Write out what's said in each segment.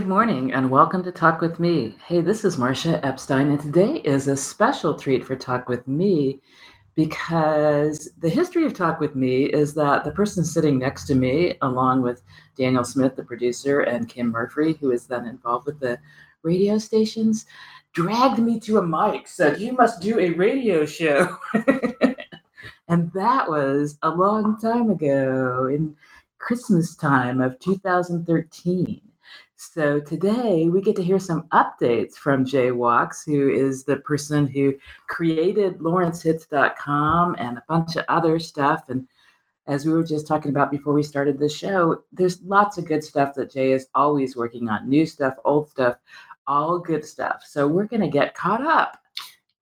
Good morning and welcome to Talk with Me. Hey, this is Marcia Epstein, and today is a special treat for Talk with Me because the history of Talk with Me is that the person sitting next to me, along with Daniel Smith, the producer, and Kim Murphy, who is then involved with the radio stations, dragged me to a mic, said, You must do a radio show. and that was a long time ago in Christmas time of 2013. So today we get to hear some updates from Jay Walks, who is the person who created lawrencehits.com and a bunch of other stuff. And as we were just talking about before we started the show, there's lots of good stuff that Jay is always working on new stuff, old stuff, all good stuff. So we're going to get caught up.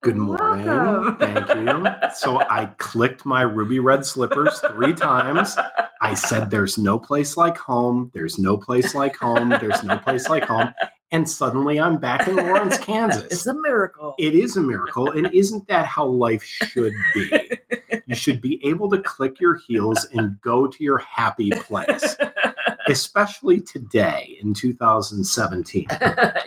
Good morning. Welcome. Thank you. So I clicked my ruby red slippers three times. I said, There's no place like home. There's no place like home. There's no place like home. And suddenly I'm back in Lawrence, Kansas. It's a miracle. It is a miracle. And isn't that how life should be? You should be able to click your heels and go to your happy place, especially today in 2017.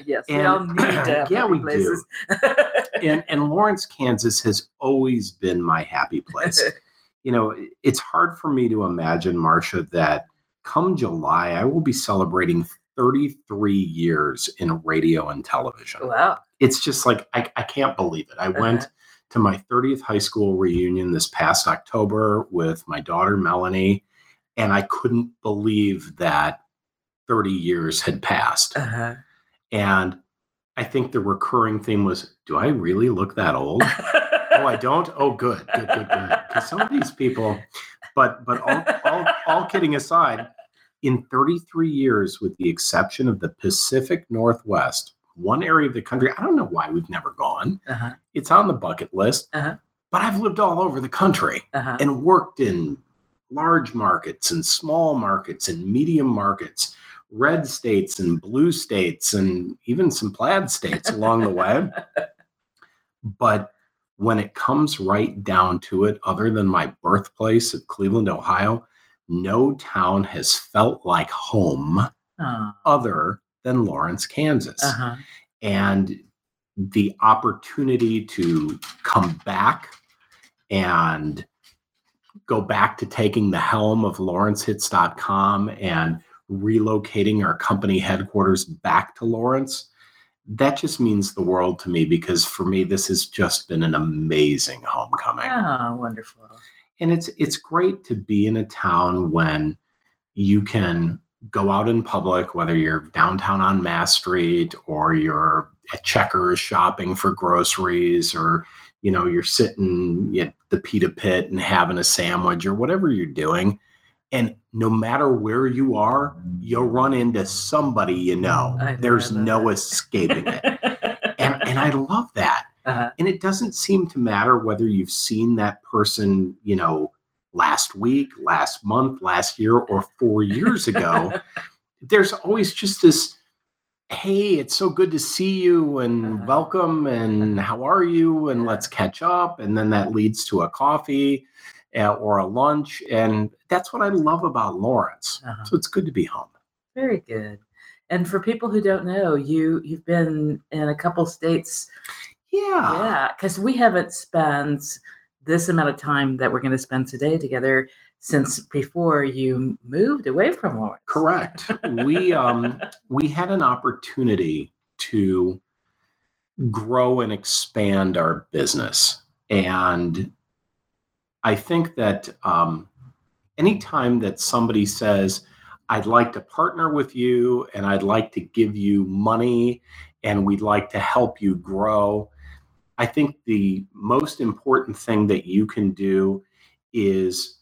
yes, we And- all need to Yeah, we do. and and Lawrence, Kansas has always been my happy place. you know, it's hard for me to imagine, Marcia, that come July I will be celebrating 33 years in radio and television. wow. It's just like I, I can't believe it. I went Uh-huh. to my 30th high school reunion this past October with my daughter Melanie, and I couldn't believe that 30 years had passed. Uh-huh. And I think the recurring theme was, do I really look that old? oh, I don't. Oh, good, good, good, good. Because some of these people, but but all, all all kidding aside, in 33 years, with the exception of the Pacific Northwest, one area of the country, I don't know why we've never gone. Uh-huh. It's on the bucket list, Uh-huh. but I've lived all over the country Uh-huh. and worked in large markets and small markets and medium markets, red states and blue states, and even some plaid states along the way. But when it comes right down to it, other than my birthplace of Cleveland, Ohio, no town has felt like home Oh. other than Lawrence, Kansas Uh-huh. and the opportunity to come back and go back to taking the helm of lawrencehits.com and relocating our company headquarters back to Lawrence that just means the world to me because for me this has just been an amazing homecoming Oh, wonderful. and it's it's great to be in a town when you can go out in public whether you're downtown on mass street or you're at checkers shopping for groceries or you know you're sitting at the pita pit and having a sandwich or whatever you're doing and no matter where you are you'll run into somebody you know there's no that. escaping it and and i love that uh-huh. and it doesn't seem to matter whether you've seen that person you know last week last month last year or four years ago there's always just this hey it's so good to see you and Uh-huh. welcome and how are you and let's catch up and then that leads to a coffee uh, or a lunch and that's what i love about lawrence Uh-huh. so it's good to be home Very good. And for people who don't know, you you've been in a couple states. yeah Yeah, because we haven't spent this amount of time that we're going to spend today together since before you moved away from Lawrence. Correct. we um we had an opportunity to grow and expand our business. And I think that um anytime that somebody says, I'd like to partner with you and I'd like to give you money and we'd like to help you grow, I think the most important thing that you can do is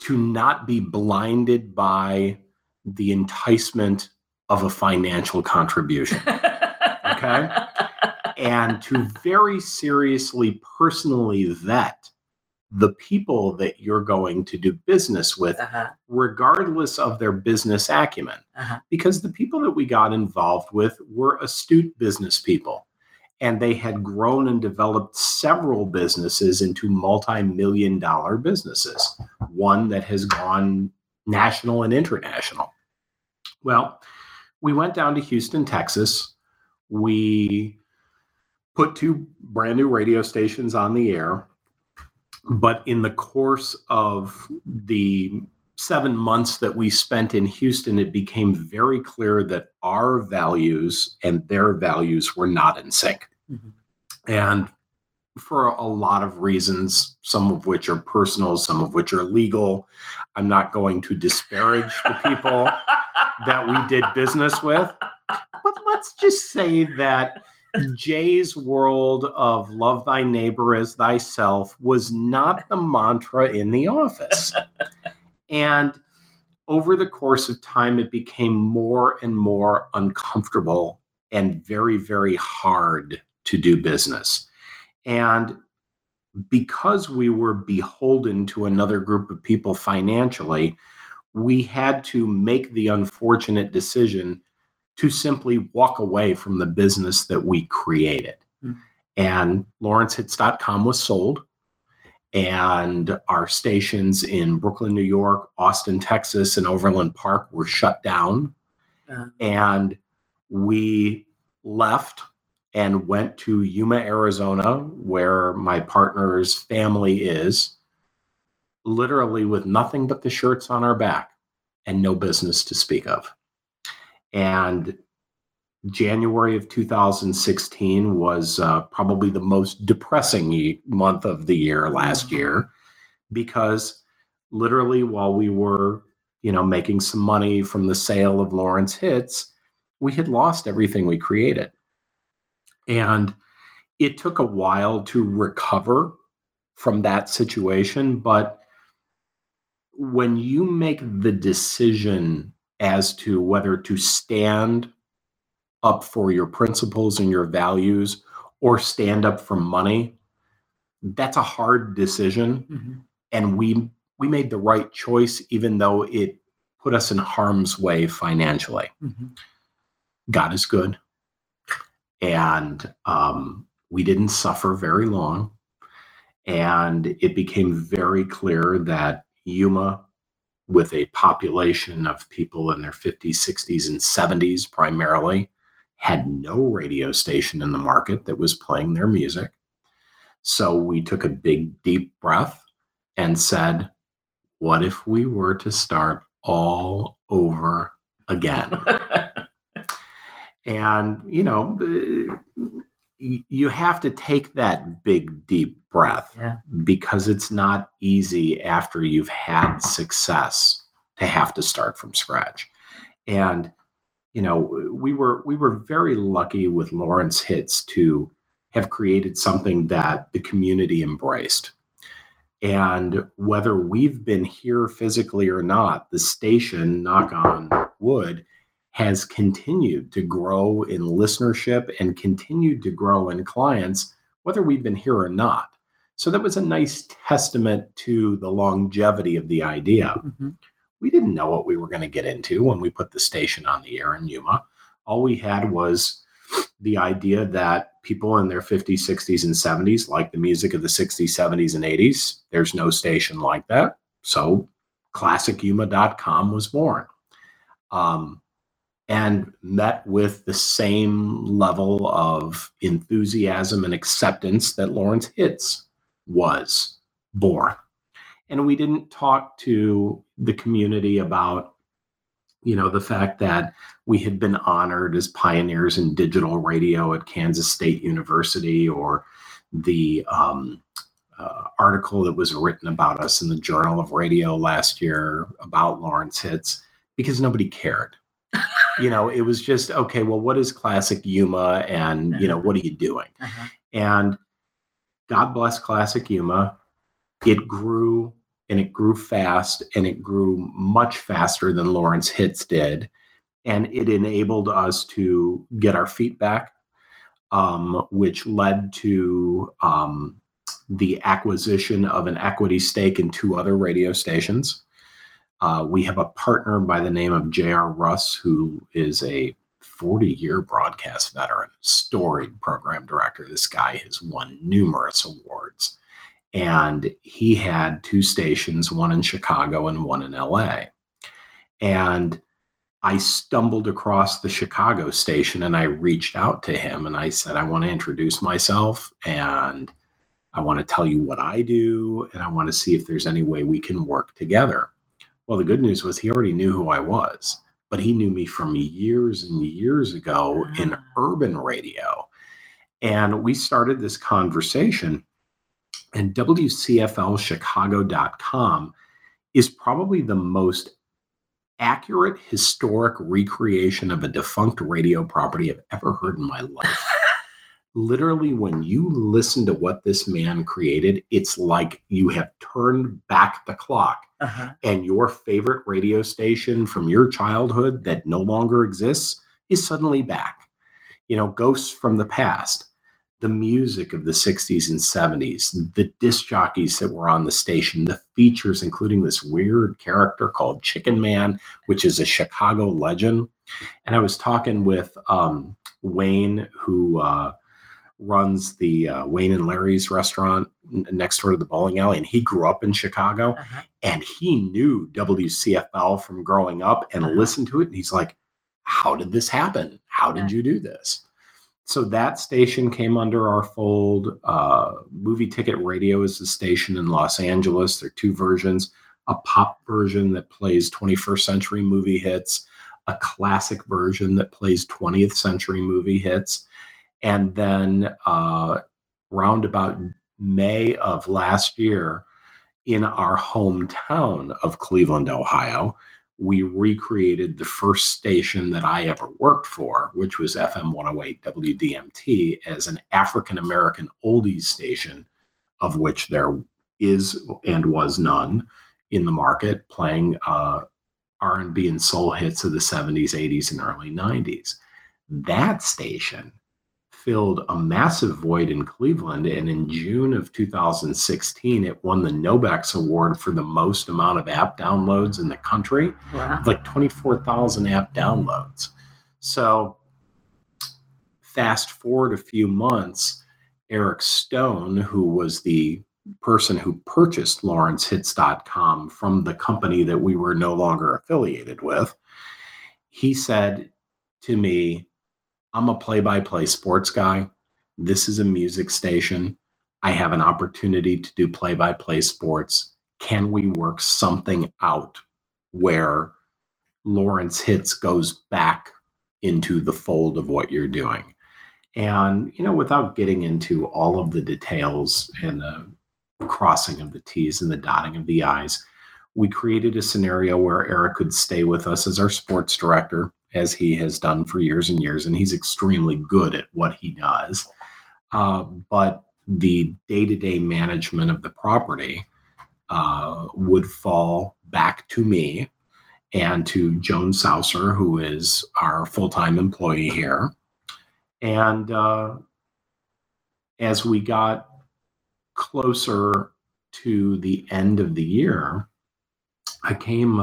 to not be blinded by the enticement of a financial contribution Okay. and to very seriously personally vet the people that you're going to do business with Uh-huh, regardless of their business acumen uh-huh. because the people that we got involved with were astute business people and they had grown and developed several businesses into multi-million dollar businesses one that has gone national and international well we went down to Houston, Texas. We put two brand new radio stations on the air. But in the course of the seven months that we spent in Houston, it became very clear that our values and their values were not in sync. Mm-hmm. And for a lot of reasons, some of which are personal, some of which are legal. I'm not going to disparage the people that we did business with. But let's just say that Jay's world of love thy neighbor as thyself was not the mantra in the office. And over the course of time, it became more and more uncomfortable and very, very hard to do business. And because we were beholden to another group of people financially, we had to make the unfortunate decision to simply walk away from the business that we created. Mm-hmm. And lawrencehits.com was sold. And our stations in Brooklyn, New York, Austin, Texas, and Overland Park were shut down. Uh-huh. And we left and went to Yuma, Arizona, where my partner's family is, literally with nothing but the shirts on our back and no business to speak of. And January of 2016 was uh, probably the most depressing month of the year last mm-hmm. year because literally while we were you know making some money from the sale of Lawrence Hits we had lost everything we created and it took a while to recover from that situation but when you make the decision as to whether to stand up for your principles and your values or stand up for money that's a hard decision mm-hmm. and we we made the right choice even though it put us in harm's way financially mm-hmm. god is good and um, we didn't suffer very long and it became very clear that yuma with a population of people in their 50s 60s and 70s primarily had no radio station in the market that was playing their music. So we took a big, deep breath and said, What if we were to start all over again? and, you know, uh, you have to take that big, deep breath yeah. because it's not easy after you've had success to have to start from scratch. And you know, we were we were very lucky with Lawrence Hits to have created something that the community embraced. And whether we've been here physically or not, the station, knock on wood, has continued to grow in listenership and continued to grow in clients, whether we've been here or not. So that was a nice testament to the longevity of the idea. Mm-hmm we didn't know what we were going to get into when we put the station on the air in Yuma. All we had was the idea that people in their 50s, 60s, and 70s like the music of the 60s, 70s, and 80s. There's no station like that. So classicyuma.com was born um, and met with the same level of enthusiasm and acceptance that Lawrence Hits was born and we didn't talk to the community about you know the fact that we had been honored as pioneers in digital radio at kansas state university or the um, uh, article that was written about us in the journal of radio last year about lawrence hits because nobody cared. You know it was just okay well what is classic yuma and you know what are you doing? Uh-huh. and god bless classic yuma. It grew and it grew fast and it grew much faster than Lawrence Hits did. And it enabled us to get our feet back, um, which led to um, the acquisition of an equity stake in two other radio stations. Uh, we have a partner by the name of J.R. Russ, who is a 40 year broadcast veteran, storied program director. This guy has won numerous awards and he had two stations, one in Chicago and one in LA. And I stumbled across the Chicago station and I reached out to him and I said, I want to introduce myself and I want to tell you what I do and I want to see if there's any way we can work together. Well, the good news was he already knew who I was, but he knew me from years and years ago in Ah. urban radio. And we started this conversation, and WCFLChicago.com is probably the most accurate historic recreation of a defunct radio property I've ever heard in my life. Literally, when you listen to what this man created, it's like you have turned back the clock Uh-huh. and your favorite radio station from your childhood that no longer exists is suddenly back. You know, ghosts from the past, the music of the 60s and 70s, the disc jockeys that were on the station, the features, including this weird character called Chicken Man, which is a Chicago legend. And I was talking with um, Wayne, who uh, runs the uh, Wayne and Larry's restaurant n- next door to the bowling alley, and he grew up in Chicago Uh-huh. and he knew WCFL from growing up and Uh-huh. listened to it. And he's like, How did this happen? How did you do this? So that station came under our fold. Uh, Movie Ticket Radio is the station in Los Angeles. There are two versions a pop version that plays 21st century movie hits, a classic version that plays 20th century movie hits. And then uh, round about May of last year, in our hometown of Cleveland, Ohio, we recreated the first station that I ever worked for, which was FM 108 WDMT, as an African American oldies station, of which there is and was none in the market, playing uh, R&B and soul hits of the 70s, 80s, and early 90s. That station filled a massive void in Cleveland. And in June of 2016, it won the Nobex Award for the most amount of app downloads in the country, Wow. like 24,000 app downloads. So, fast forward a few months, Eric Stone, who was the person who purchased lawrencehits.com from the company that we were no longer affiliated with, he said to me, I'm a play by play sports guy. This is a music station. I have an opportunity to do play by play sports. Can we work something out where Lawrence Hits goes back into the fold of what you're doing? And, you know, without getting into all of the details and the crossing of the T's and the dotting of the I's, we created a scenario where Eric could stay with us as our sports director, as he has done for years and years, and he's extremely good at what he does. Uh, but the day to day management of the property uh, would fall back to me and to Joan Saucer, who is our full time employee here. And uh, as we got closer to the end of the year, I came.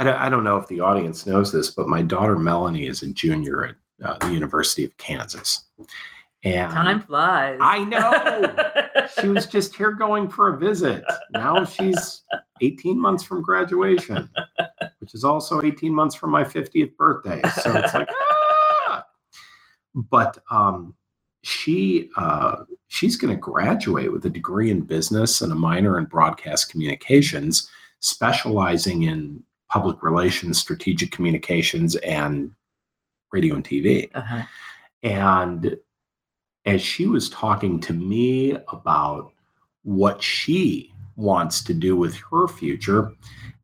I, don't, I don't know if the audience knows this, but my daughter Melanie is a junior at uh, the University of Kansas. And Time flies. I know. she was just here going for a visit. Now she's 18 months from graduation, which is also 18 months from my 50th birthday. So it's like, ah! But um, she uh, she's going to graduate with a degree in business and a minor in broadcast communications, specializing in public relations, strategic communications, and radio and TV. Uh-huh. And as she was talking to me about what she wants to do with her future,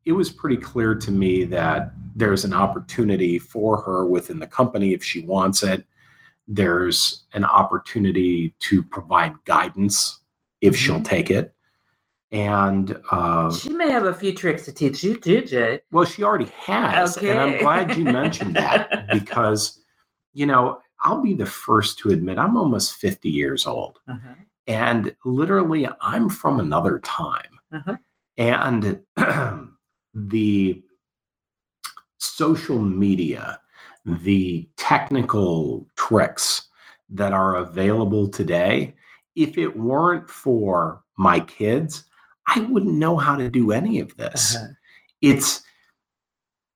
it was pretty clear to me that there's an opportunity for her within the company if she wants it. There's an opportunity to provide guidance if she'll Mhm. take it. And uh, She may have a few tricks to teach you too, Jay. well, she already has. And I'm glad you mentioned that because, you know, I'll be the first to admit I'm almost 50 years old. Uh-huh. And literally, I'm from another time. Uh-huh. And the social media, the technical tricks that are available today, if it weren't for my kids, I wouldn't know how to do any of this Uh-huh. it's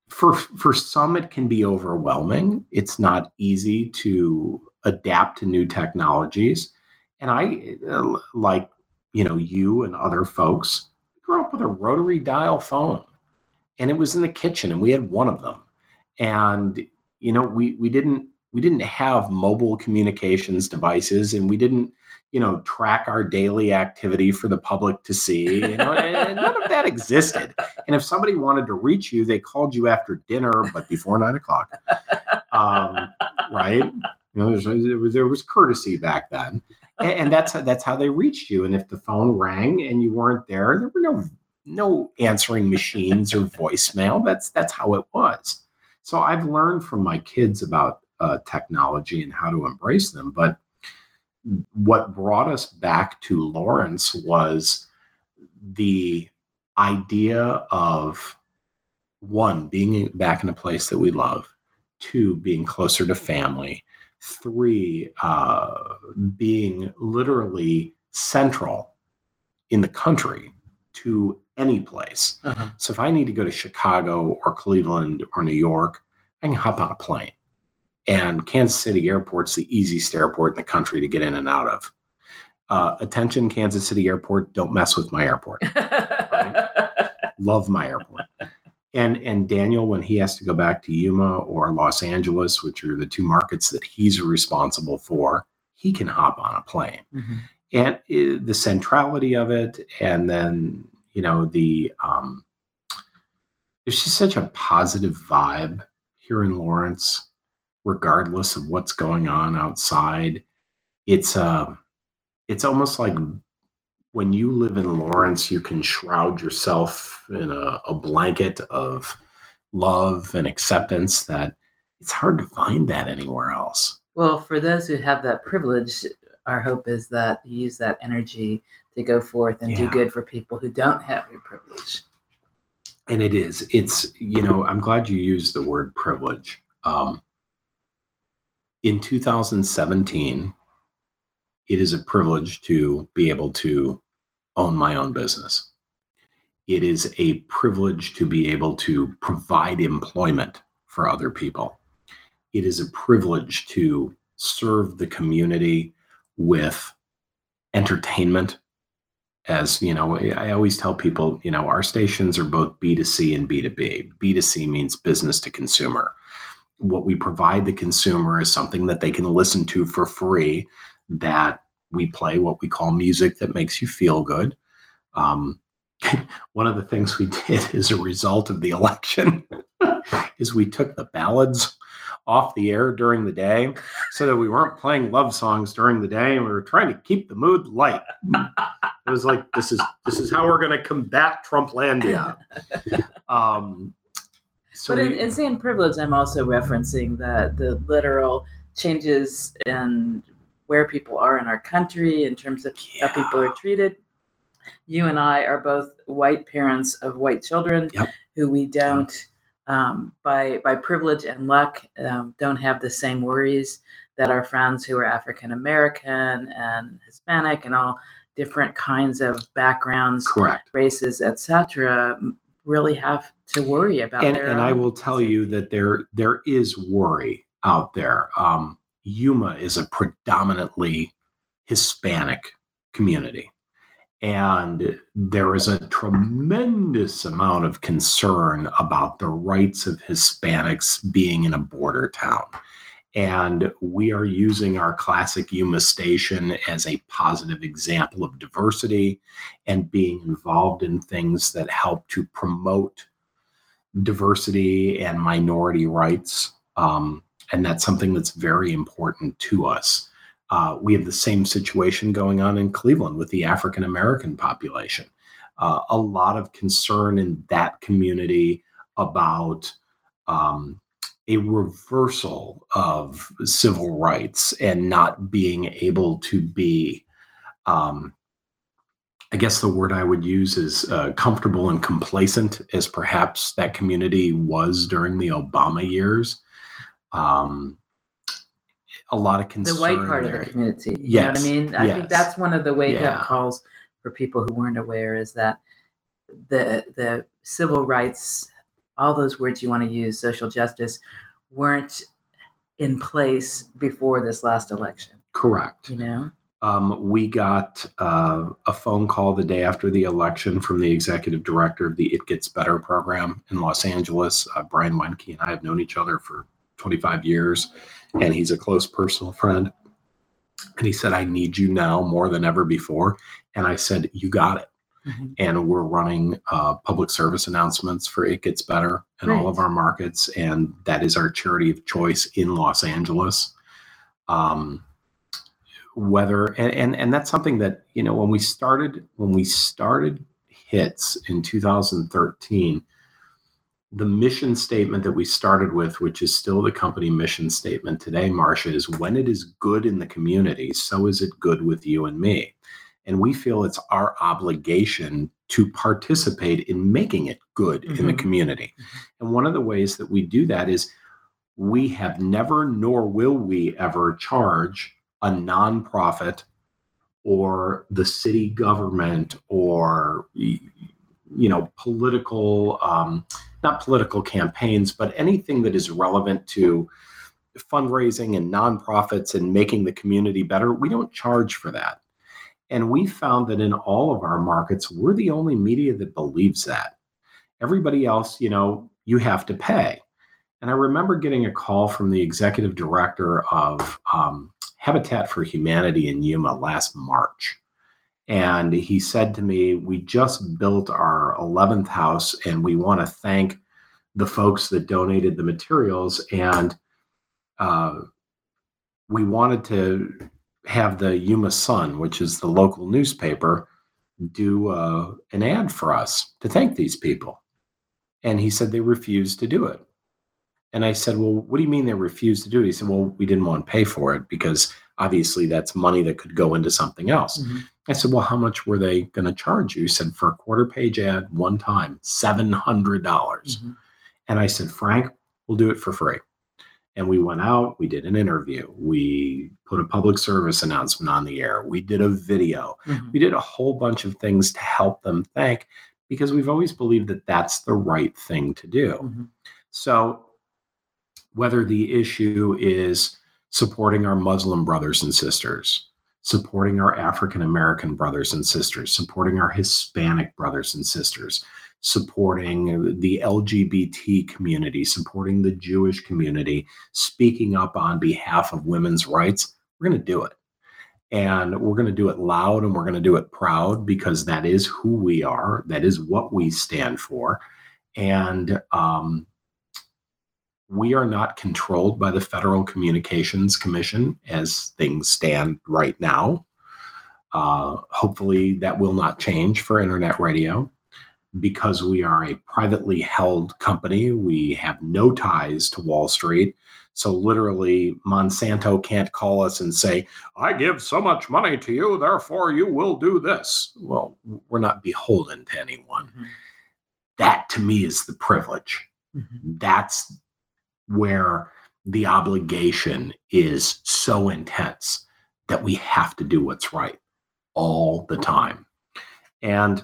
for for some it can be overwhelming. It's not easy to adapt to new technologies, and I uh, like you know you and other folks grew up with a rotary dial phone, and it was in the kitchen, and we had one of them, and you know we we didn't we didn't have mobile communications devices, and we didn't you know, track our daily activity for the public to see. You know, and none of that existed. And if somebody wanted to reach you, they called you after dinner, but before nine o'clock. Um, right? You know, there was, there was courtesy back then, and, and that's how, that's how they reached you. And if the phone rang and you weren't there, there were no no answering machines or voicemail. That's that's how it was. So I've learned from my kids about uh, technology and how to embrace them, but what brought us back to Lawrence was the idea of one, being back in a place that we love, two, being closer to family, three, uh, being literally central in the country to any place. Uh-huh. So if I need to go to Chicago or Cleveland or New York, I can hop on a plane. And Kansas City Airport's the easiest airport in the country to get in and out of. Uh, attention, Kansas City Airport, don't mess with my airport. Right? Love my airport. And and Daniel, when he has to go back to Yuma or Los Angeles, which are the two markets that he's responsible for, he can hop on a plane. Mm-hmm. And it, the centrality of it, and then you know the um, there's just such a positive vibe here in Lawrence regardless of what's going on outside. It's uh, it's almost like when you live in Lawrence, you can shroud yourself in a, a blanket of love and acceptance that it's hard to find that anywhere else. Well, for those who have that privilege, our hope is that you use that energy to go forth and yeah. do good for people who don't have your privilege. And it is. It's, you know, I'm glad you used the word privilege. Um, in 2017, it is a privilege to be able to own my own business. It is a privilege to be able to provide employment for other people. It is a privilege to serve the community with entertainment. As you know, I always tell people, you know, our stations are both B2C and B2B. B2C means business to consumer what we provide the consumer is something that they can listen to for free that we play what we call music that makes you feel good. Um, one of the things we did as a result of the election is we took the ballads off the air during the day so that we weren't playing love songs during the day and we were trying to keep the mood light. It was like this is this is how we're going to combat trumplandia um, so but in, in saying privilege, I'm also referencing the the literal changes in where people are in our country in terms of yeah. how people are treated. You and I are both white parents of white children yep. who we don't, um, by by privilege and luck, um, don't have the same worries that our friends who are African American and Hispanic and all different kinds of backgrounds, correct races, etc., really have to worry about. And, and I will tell you that there there is worry out there. Um, Yuma is a predominantly Hispanic community. And there is a tremendous amount of concern about the rights of Hispanics being in a border town. And we are using our classic Yuma station as a positive example of diversity and being involved in things that help to promote diversity and minority rights. Um, and that's something that's very important to us. Uh, we have the same situation going on in Cleveland with the African American population. Uh, a lot of concern in that community about um, a reversal of civil rights and not being able to be um, I guess the word I would use is uh, comfortable and complacent, as perhaps that community was during the Obama years. Um, a lot of concern. The white part there. of the community. You yes. know what I mean? I yes. think that's one of the wake up calls for people who weren't aware is that the the civil rights all those words you want to use, social justice, weren't in place before this last election. Correct. You know? Um, we got uh, a phone call the day after the election from the executive director of the It Gets Better program in Los Angeles. Uh, Brian Wenke and I have known each other for 25 years, and he's a close personal friend. And he said, I need you now more than ever before. And I said, You got it. Mm-hmm. And we're running uh, public service announcements for It Gets Better in Great. all of our markets. And that is our charity of choice in Los Angeles. Um, whether and, and and that's something that you know when we started when we started hits in 2013 the mission statement that we started with which is still the company mission statement today marcia is when it is good in the community so is it good with you and me and we feel it's our obligation to participate in making it good mm-hmm. in the mm-hmm. community mm-hmm. and one of the ways that we do that is we have never nor will we ever charge a nonprofit or the city government or you know political um, not political campaigns but anything that is relevant to fundraising and nonprofits and making the community better we don't charge for that. And we found that in all of our markets we're the only media that believes that. Everybody else you know you have to pay. And i remember getting a call from the executive director of um, Habitat for Humanity in Yuma last March. And he said to me, We just built our 11th house and we want to thank the folks that donated the materials. And uh, we wanted to have the Yuma Sun, which is the local newspaper, do uh, an ad for us to thank these people. And he said they refused to do it. And I said, Well, what do you mean they refused to do it? He said, Well, we didn't want to pay for it because obviously that's money that could go into something else. Mm-hmm. I said, Well, how much were they going to charge you? He said, For a quarter page ad, one time, 700. dollars mm hmm And I said, Frank, we'll do it for free. And we went out, we did an interview, we put a public service announcement on the air, we did a video, mm-hmm. we did a whole bunch of things to help them thank because we've always believed that that's the right thing to do. Mm-hmm. So whether the issue is supporting our Muslim brothers and sisters, supporting our African American brothers and sisters, supporting our Hispanic brothers and sisters, supporting the LGBT community, supporting the Jewish community, speaking up on behalf of women's rights, we're going to do it. And we're going to do it loud and we're going to do it proud because that is who we are. That is what we stand for. And um, we are not controlled by the Federal Communications Commission as things stand right now. Uh, hopefully, that will not change for internet radio because we are a privately held company. We have no ties to Wall Street. So, literally, Monsanto can't call us and say, I give so much money to you, therefore you will do this. Well, we're not beholden to anyone. Mm-hmm. That to me is the privilege. Mm-hmm. That's where the obligation is so intense that we have to do what's right all the time. And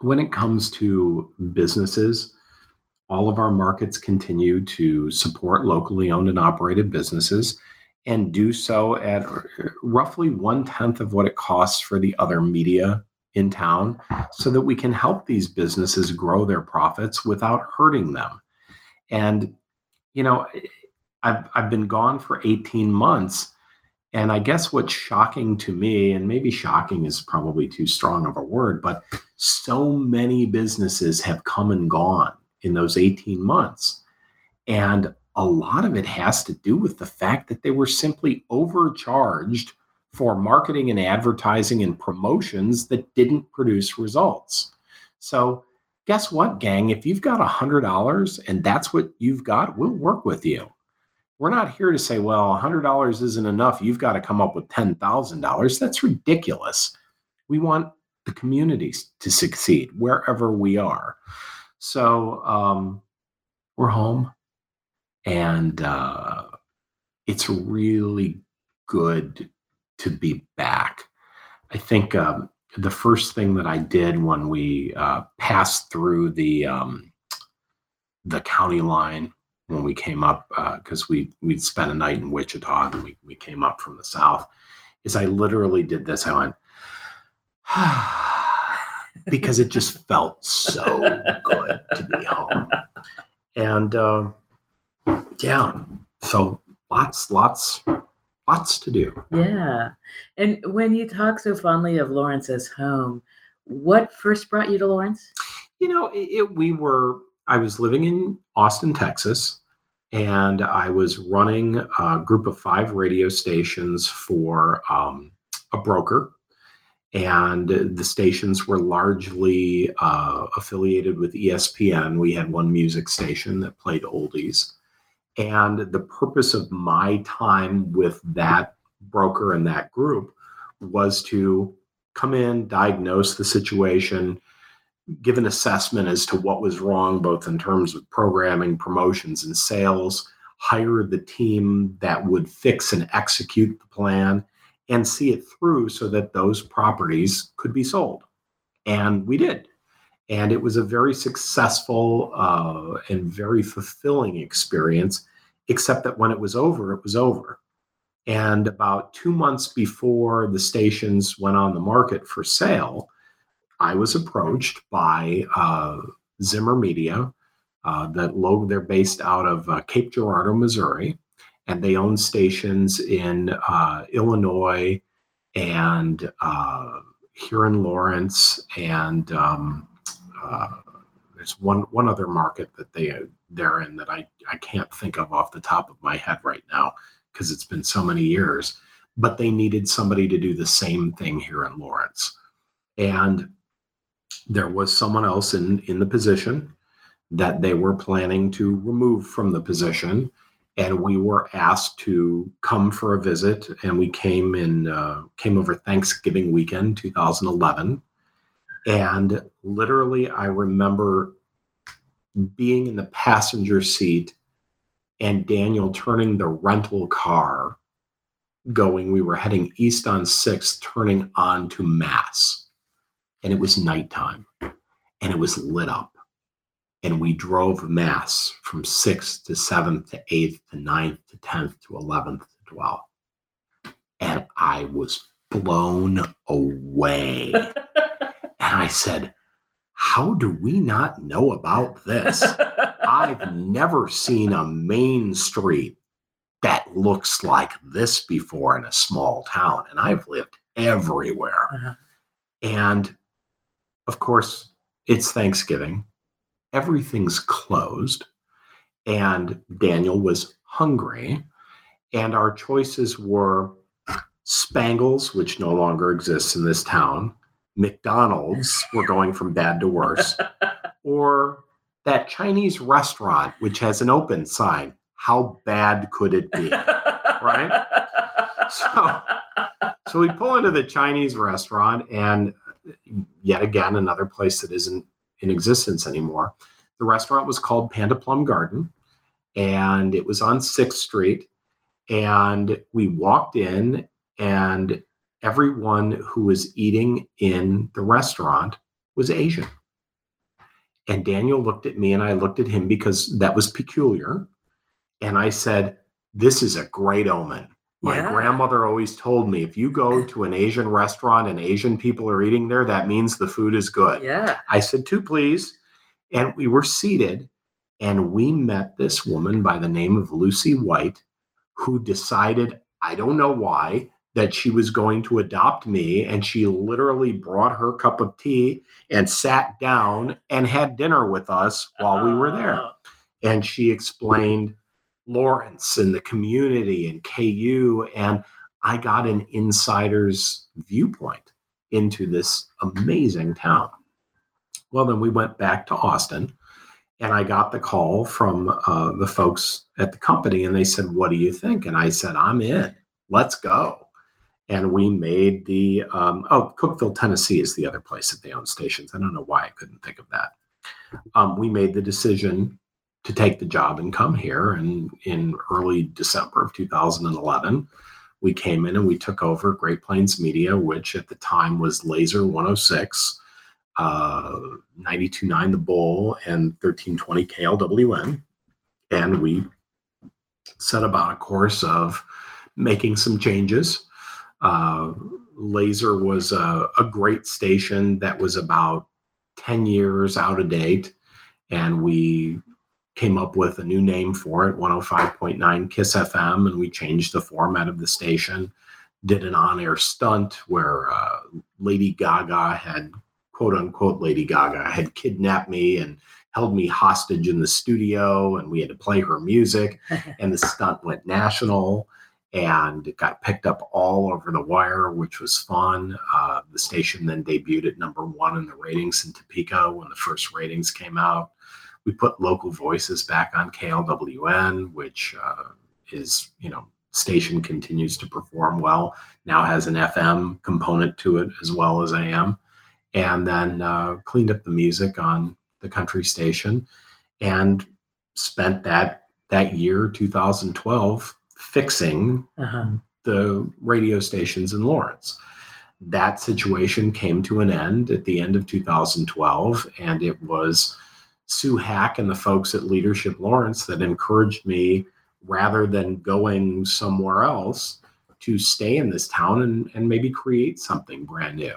when it comes to businesses, all of our markets continue to support locally owned and operated businesses and do so at roughly one tenth of what it costs for the other media in town so that we can help these businesses grow their profits without hurting them. And you know, I've I've been gone for 18 months. And I guess what's shocking to me, and maybe shocking is probably too strong of a word, but so many businesses have come and gone in those 18 months. And a lot of it has to do with the fact that they were simply overcharged for marketing and advertising and promotions that didn't produce results. So guess what, gang? If you've got a $100 and that's what you've got, we'll work with you. We're not here to say, well, $100 isn't enough. You've got to come up with $10,000. That's ridiculous. We want the communities to succeed wherever we are. So um, we're home and uh, it's really good to be back. I think um, the first thing that I did when we uh, passed through the um, the county line when we came up because uh, we we'd spent a night in Wichita and we, we came up from the south is I literally did this. I went because it just felt so good to be home. And uh, yeah, so lots, lots, lots to do. Yeah. And when you talk so fondly of Lawrence as home, what first brought you to Lawrence? You know, it, it, we were, I was living in Austin, Texas, and I was running a group of five radio stations for um, a broker. And the stations were largely uh, affiliated with ESPN. We had one music station that played oldies. And the purpose of my time with that broker and that group was to come in, diagnose the situation, give an assessment as to what was wrong, both in terms of programming, promotions, and sales, hire the team that would fix and execute the plan, and see it through so that those properties could be sold. And we did. And it was a very successful uh, and very fulfilling experience, except that when it was over, it was over. And about two months before the stations went on the market for sale, I was approached by uh, Zimmer Media, uh, that they're based out of uh, Cape Girardeau, Missouri, and they own stations in uh, Illinois and uh, here in Lawrence and um, uh, there's one one other market that they they're in that I I can't think of off the top of my head right now because it's been so many years. But they needed somebody to do the same thing here in Lawrence, and there was someone else in in the position that they were planning to remove from the position and we were asked to come for a visit and we came in uh, came over thanksgiving weekend 2011 and literally i remember being in the passenger seat and daniel turning the rental car going we were heading east on 6th turning on to mass and it was nighttime and it was lit up and we drove mass from 6th to 7th to 8th to 9th to 10th to 11th to 12th. And I was blown away. and I said, How do we not know about this? I've never seen a main street that looks like this before in a small town. And I've lived everywhere. Uh-huh. And of course, it's Thanksgiving everything's closed. And Daniel was hungry. And our choices were Spangles, which no longer exists in this town, McDonald's, we're going from bad to worse, or that Chinese restaurant, which has an open sign. How bad could it be? right? So, so we pull into the Chinese restaurant, and uh, yet again, another place that isn't in existence anymore. The restaurant was called Panda Plum Garden, and it was on Sixth Street. And we walked in, and everyone who was eating in the restaurant was Asian. And Daniel looked at me, and I looked at him because that was peculiar. And I said, This is a great omen. My yeah. grandmother always told me if you go to an Asian restaurant and Asian people are eating there, that means the food is good. Yeah. I said, two, please. And we were seated and we met this woman by the name of Lucy White, who decided, I don't know why, that she was going to adopt me. And she literally brought her cup of tea and sat down and had dinner with us while we were there. Oh. And she explained Lawrence and the community and KU. And I got an insider's viewpoint into this amazing town. Well, then we went back to Austin and I got the call from uh, the folks at the company and they said, What do you think? And I said, I'm in. Let's go. And we made the, um, oh, Cookeville, Tennessee is the other place that they own stations. I don't know why I couldn't think of that. Um, we made the decision to take the job and come here. And in early December of 2011, we came in and we took over Great Plains Media, which at the time was Laser 106. uh, 92.9 The Bull, and 1320 KLWN. And we set about a course of making some changes. Uh, Laser was a, a great station that was about 10 years out of date. And we came up with a new name for it 105.9 Kiss FM. And we changed the format of the station. Did an on air stunt where uh, Lady Gaga had, quote unquote, Lady Gaga had kidnapped me and held me hostage in the studio. And we had to play her music. and the stunt went national and it got picked up all over the wire, which was fun. Uh, the station then debuted at number one in the ratings in Topeka when the first ratings came out. We put local voices back on KLWN, which uh, is, you know, station continues to perform well. Now has an FM component to it as well as AM, and then uh, cleaned up the music on the country station, and spent that that year 2012 fixing uh-huh. the radio stations in Lawrence. That situation came to an end at the end of 2012, and it was Sue Hack and the folks at Leadership Lawrence that encouraged me rather than going somewhere else to stay in this town and, and maybe create something brand new.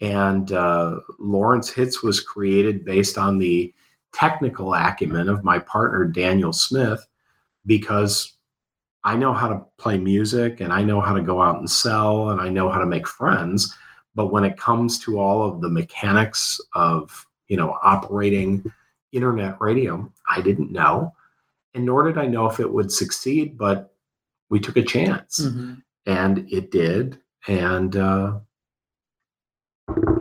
And uh, Lawrence Hits was created based on the technical acumen of my partner, Daniel Smith, because I know how to play music and I know how to go out and sell and I know how to make friends. But when it comes to all of the mechanics of, you know, operating internet radio, I didn't know. And nor did I know if it would succeed, but we took a chance mm-hmm. and it did. And uh,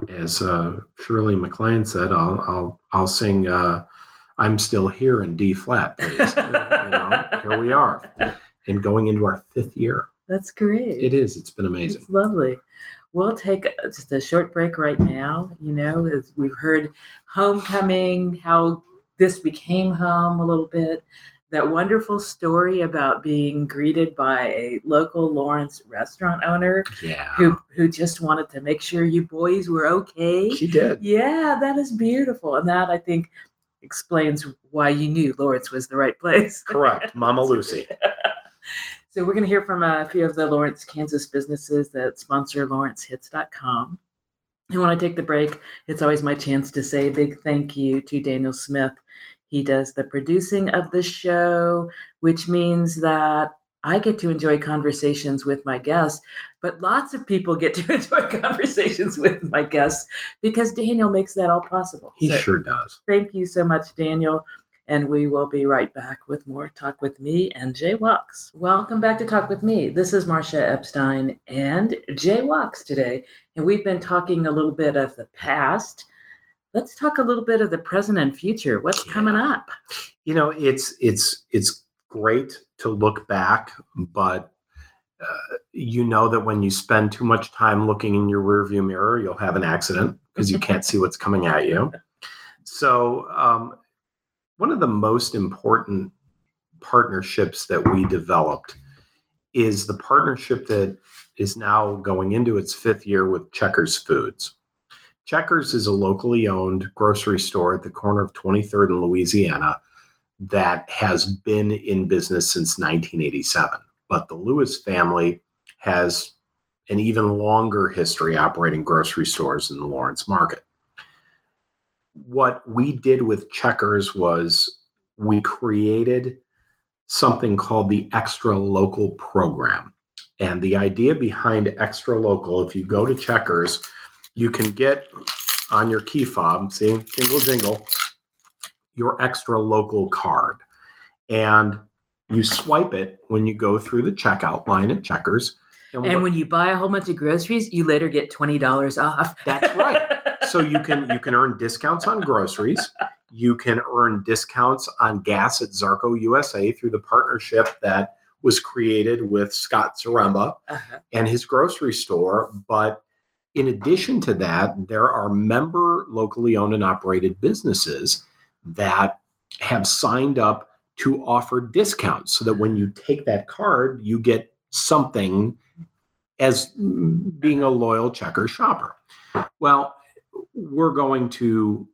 as uh, Shirley MacLaine said, I'll, I'll, I'll sing uh, I'm Still Here in D flat, please. you know, here we are and going into our fifth year. That's great. It is. It's been amazing. It's lovely. We'll take just a short break right now. You know, as we've heard homecoming, how this became home a little bit, that wonderful story about being greeted by a local Lawrence restaurant owner yeah. who who just wanted to make sure you boys were okay. She did. Yeah, that is beautiful. And that I think explains why you knew Lawrence was the right place. Correct. Mama Lucy. So we're going to hear from a few of the Lawrence, Kansas businesses that sponsor lawrencehits.com. And when I take the break, it's always my chance to say a big thank you to Daniel Smith. He does the producing of the show, which means that I get to enjoy conversations with my guests, but lots of people get to enjoy conversations with my guests because Daniel makes that all possible. He so sure does. Thank you so much, Daniel and we will be right back with more Talk with Me and Jay Walks. Welcome back to Talk with Me. This is Marcia Epstein and Jay Walks today, and we've been talking a little bit of the past. Let's talk a little bit of the present and future. What's yeah. coming up? You know, it's it's it's great to look back, but uh, you know that when you spend too much time looking in your rearview mirror, you'll have an accident because you can't see what's coming at you. So um, one of the most important partnerships that we developed is the partnership that is now going into its fifth year with Checkers Foods. Checkers is a locally owned grocery store at the corner of 23rd and Louisiana that has been in business since 1987. But the Lewis family has an even longer history operating grocery stores in the Lawrence market what we did with checkers was we created something called the extra local program. And the idea behind extra local if you go to checkers you can get on your key fob see jingle jingle your extra local card. And you swipe it when you go through the checkout line at checkers. And, and what, when you buy a whole bunch of groceries you later get $20 off. That's right so you can you can earn discounts on groceries. You can earn discounts on gas at Zarco USA through the partnership that was created with Scott Zaremba uh-huh. and his grocery store. But in addition to that, there are member locally owned and operated businesses that have signed up to offer discounts so that when you take that card, you get something as being a loyal checker shopper. Well, we're going to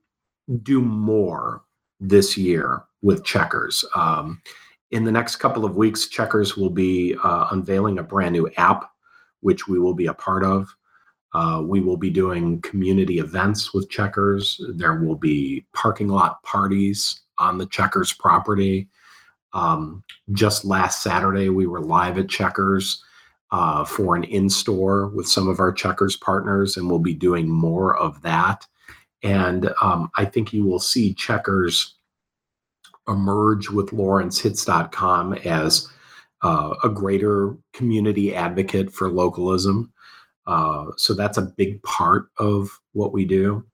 do more this year with Checkers. Um, in the next couple of weeks, Checkers will be uh, unveiling a brand new app, which we will be a part of. Uh, we will be doing community events with Checkers. There will be parking lot parties on the Checkers property. Um, just last Saturday, we were live at Checkers uh, for an in store with some of our Checkers partners, and we'll be doing more of that. And um, I think you will see Checkers emerge with LawrenceHits.com as uh, a greater community advocate for localism. Uh, so that's a big part of what we do.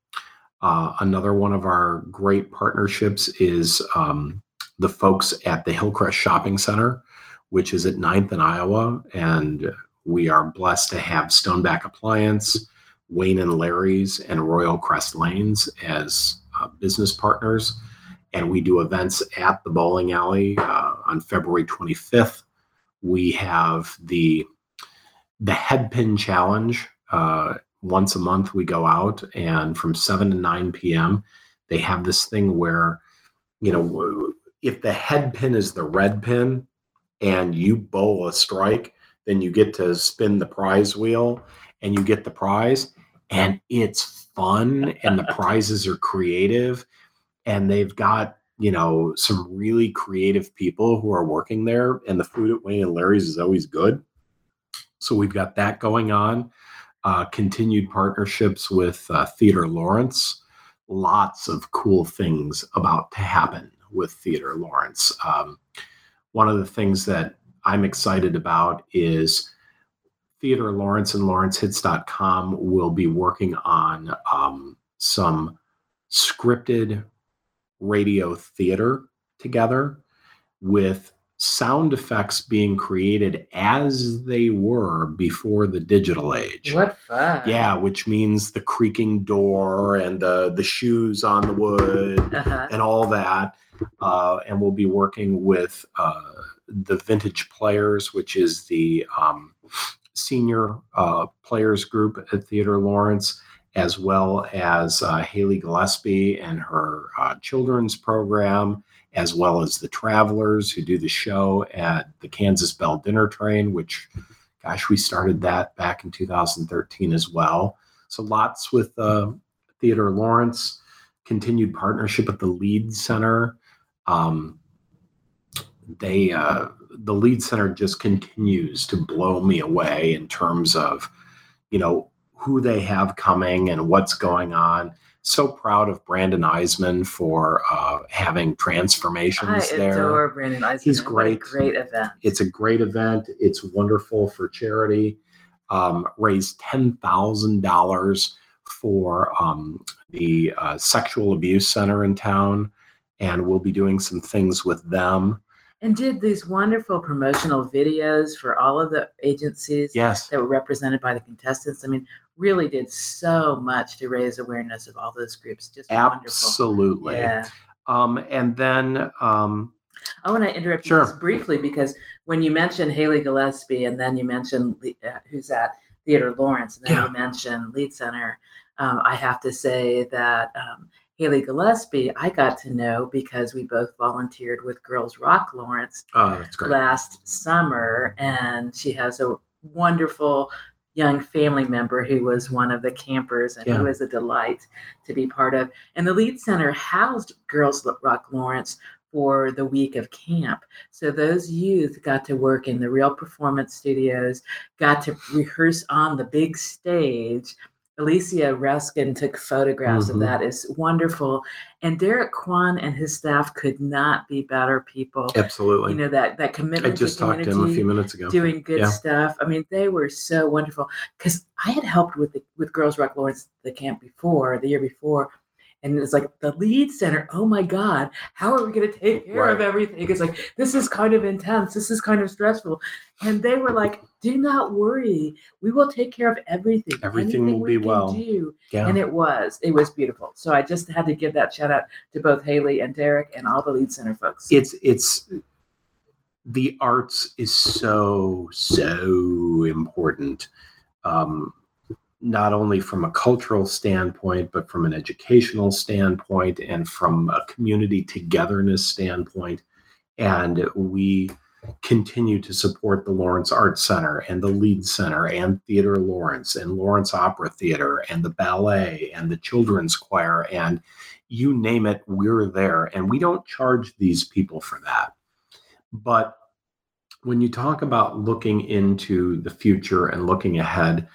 Uh, another one of our great partnerships is um, the folks at the Hillcrest Shopping Center, which is at 9th and Iowa. And we are blessed to have Stoneback Appliance, Wayne and Larry's, and Royal Crest Lanes as uh, business partners. And we do events at the bowling alley uh, on February 25th. We have the the headpin challenge. Uh, once a month, we go out, and from 7 to 9 p.m., they have this thing where, you know, if the head pin is the red pin and you bowl a strike, then you get to spin the prize wheel and you get the prize. And it's fun and the prizes are creative. And they've got, you know, some really creative people who are working there. And the food at Wayne and Larry's is always good. So we've got that going on. Uh, continued partnerships with uh, Theater Lawrence. Lots of cool things about to happen with Theater Lawrence. Um, one of the things that I'm excited about is Theater Lawrence and LawrenceHits.com will be working on um, some scripted radio theater together with sound effects being created as they were before the digital age. What fun. Yeah, which means the creaking door and the the shoes on the wood uh-huh. and all that. Uh, and we'll be working with uh, the Vintage Players, which is the um, senior uh, players group at Theater Lawrence, as well as uh, Haley Gillespie and her uh, children's program as well as the travelers who do the show at the Kansas Belle Dinner Train, which, gosh, we started that back in 2013 as well. So lots with uh, Theater Lawrence, continued partnership with the Lied Center. Um, they uh, the Lied Center just continues to blow me away in terms of, you know, who they have coming and what's going on so proud of Brandon Eisman for uh, having transformations I there. adore Brandon Eisman. He's great. great event. It's a great event. It's wonderful for charity. Um, raised ten thousand dollars for um, the uh, sexual abuse center in town, and we'll be doing some things with them. And did these wonderful promotional videos for all of the agencies yes. that were represented by the contestants. I mean, really did so much to raise awareness of all those groups. Just absolutely. Wonderful. Yeah. Um, and then um, I want to interrupt sure. you just briefly because when you mentioned Haley Gillespie and then you mentioned uh, who's at Theater Lawrence and then yeah. you mentioned Lied Center, um, I have to say that um, Haley Gillespie I got to know because we both volunteered with Girls Rock Lawrence oh, last summer, and she has a wonderful young family member who was one of the campers and yeah. who was a delight to be part of. And the Lied Center housed Girls Rock Lawrence for the week of camp. So those youth got to work in the real performance studios, got to rehearse on the big stage, Alicia Ruskin took photographs mm-hmm. of that. It's wonderful. And Derek Kwan and his staff could not be better people. Absolutely. You know, that that commitment. I just to talked to him a few minutes ago. Doing good yeah. stuff. I mean, they were so wonderful. Because I had helped with the, with Girls Rock Lawrence the camp before, the year before, and it's like the Lied Center oh my god how are we going to take care right. of everything? It's like this is kind of intense. This is kind of stressful. And they were like do not worry. We will take care of everything. Everything Anything will be well. do. Yeah. and it was. It was beautiful. So i just had to give that shout out to both haley and derek and all the lead center folks. It's it's the arts is so so important. Um not only from a cultural standpoint, but from an educational standpoint and from a community togetherness standpoint. And we continue to support the Lawrence Arts Center and the Lied Center and Theater Lawrence and Lawrence Opera Theater and the ballet and the children's choir and you name it, we're there. And we don't charge these people for that. But when you talk about looking into the future and looking ahead,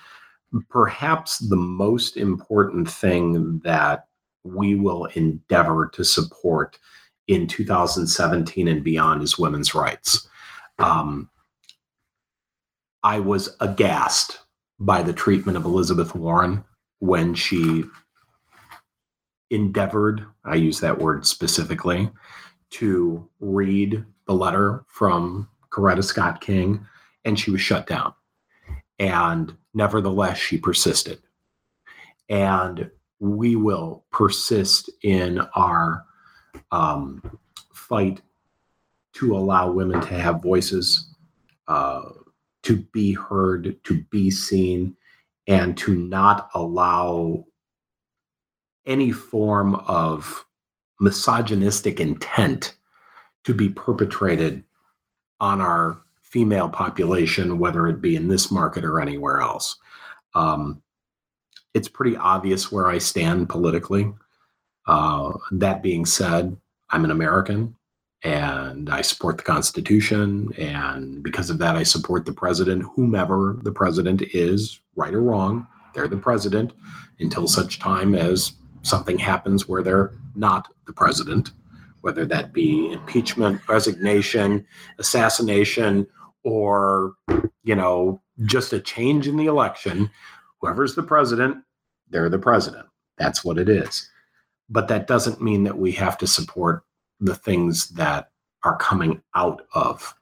perhaps the most important thing that we will endeavor to support in 2017 and beyond is women's rights. Um, I was aghast by the treatment of Elizabeth Warren when she endeavored, I use that word specifically, to read the letter from Coretta Scott King, and she was shut down. And nevertheless, she persisted. And we will persist in our um, fight to allow women to have voices, uh, to be heard, to be seen, and to not allow any form of misogynistic intent to be perpetrated on our female population, whether it be in this market or anywhere else. Um, it's pretty obvious where I stand politically. Uh, that being said, I'm an American and I support the Constitution. And because of that, I support the president, whomever the president is, right or wrong. They're the president until such time as something happens where they're not the president, whether that be impeachment, resignation, assassination, or you know just a change in the election. Whoever's the president, they're the president. That's what it is. But that doesn't mean that we have to support the things that are coming out of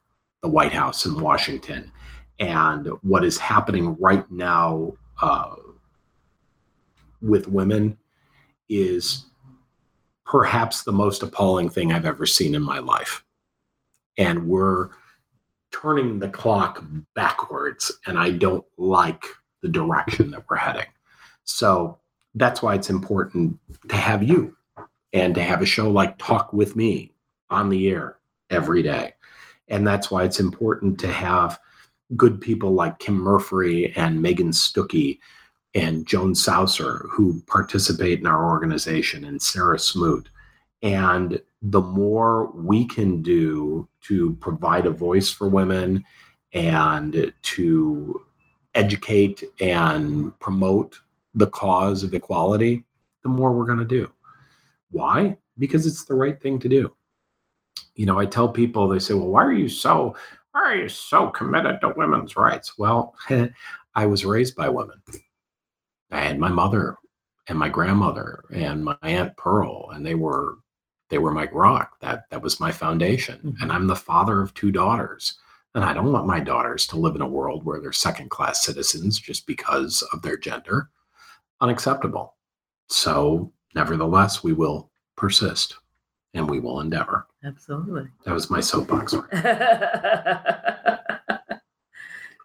the White House in Washington. And what is happening right now uh, with women is perhaps the most appalling thing I've ever seen in my life. And we're turning the clock backwards, and I don't like the direction that we're heading. So that's why it's important to have you and to have a show like Talk with Me on the air every day. And that's why it's important to have good people like Kim Murphy and Megan Stuckey and Joan Saucer who participate in our organization and Sarah Smoot. And the more we can do to provide a voice for women and to educate and promote the cause of equality, the more we're going to do. Why? Because it's the right thing to do. You know, I tell people, they say, well, why are you so, why are you so committed to women's rights? Well, I was raised by women. I had my mother and my grandmother and my aunt Pearl, and they were they were my rock. That that was my foundation. Mm-hmm. And I'm the father of two daughters. And I don't want my daughters to live in a world where they're second class citizens just because of their gender. Unacceptable. So, nevertheless, we will persist and we will endeavor. Absolutely. That was my soapbox.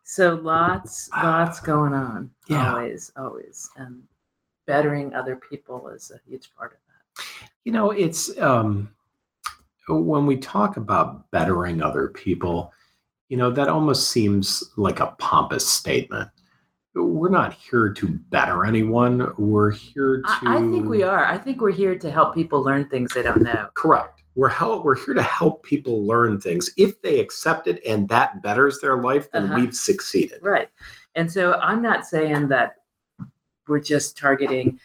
So lots, lots going on. Yeah. Always, always. And bettering other people is a huge part of. You know, it's um, when we talk about bettering other people, you know, that almost seems like a pompous statement. We're not here to better anyone. We're here to. I, I think we are. I think we're here to help people learn things they don't know. Correct we're help, we're here to help people learn things. If they accept it and that betters their life, then uh-huh. we've succeeded. Right. And so I'm not saying that we're just targeting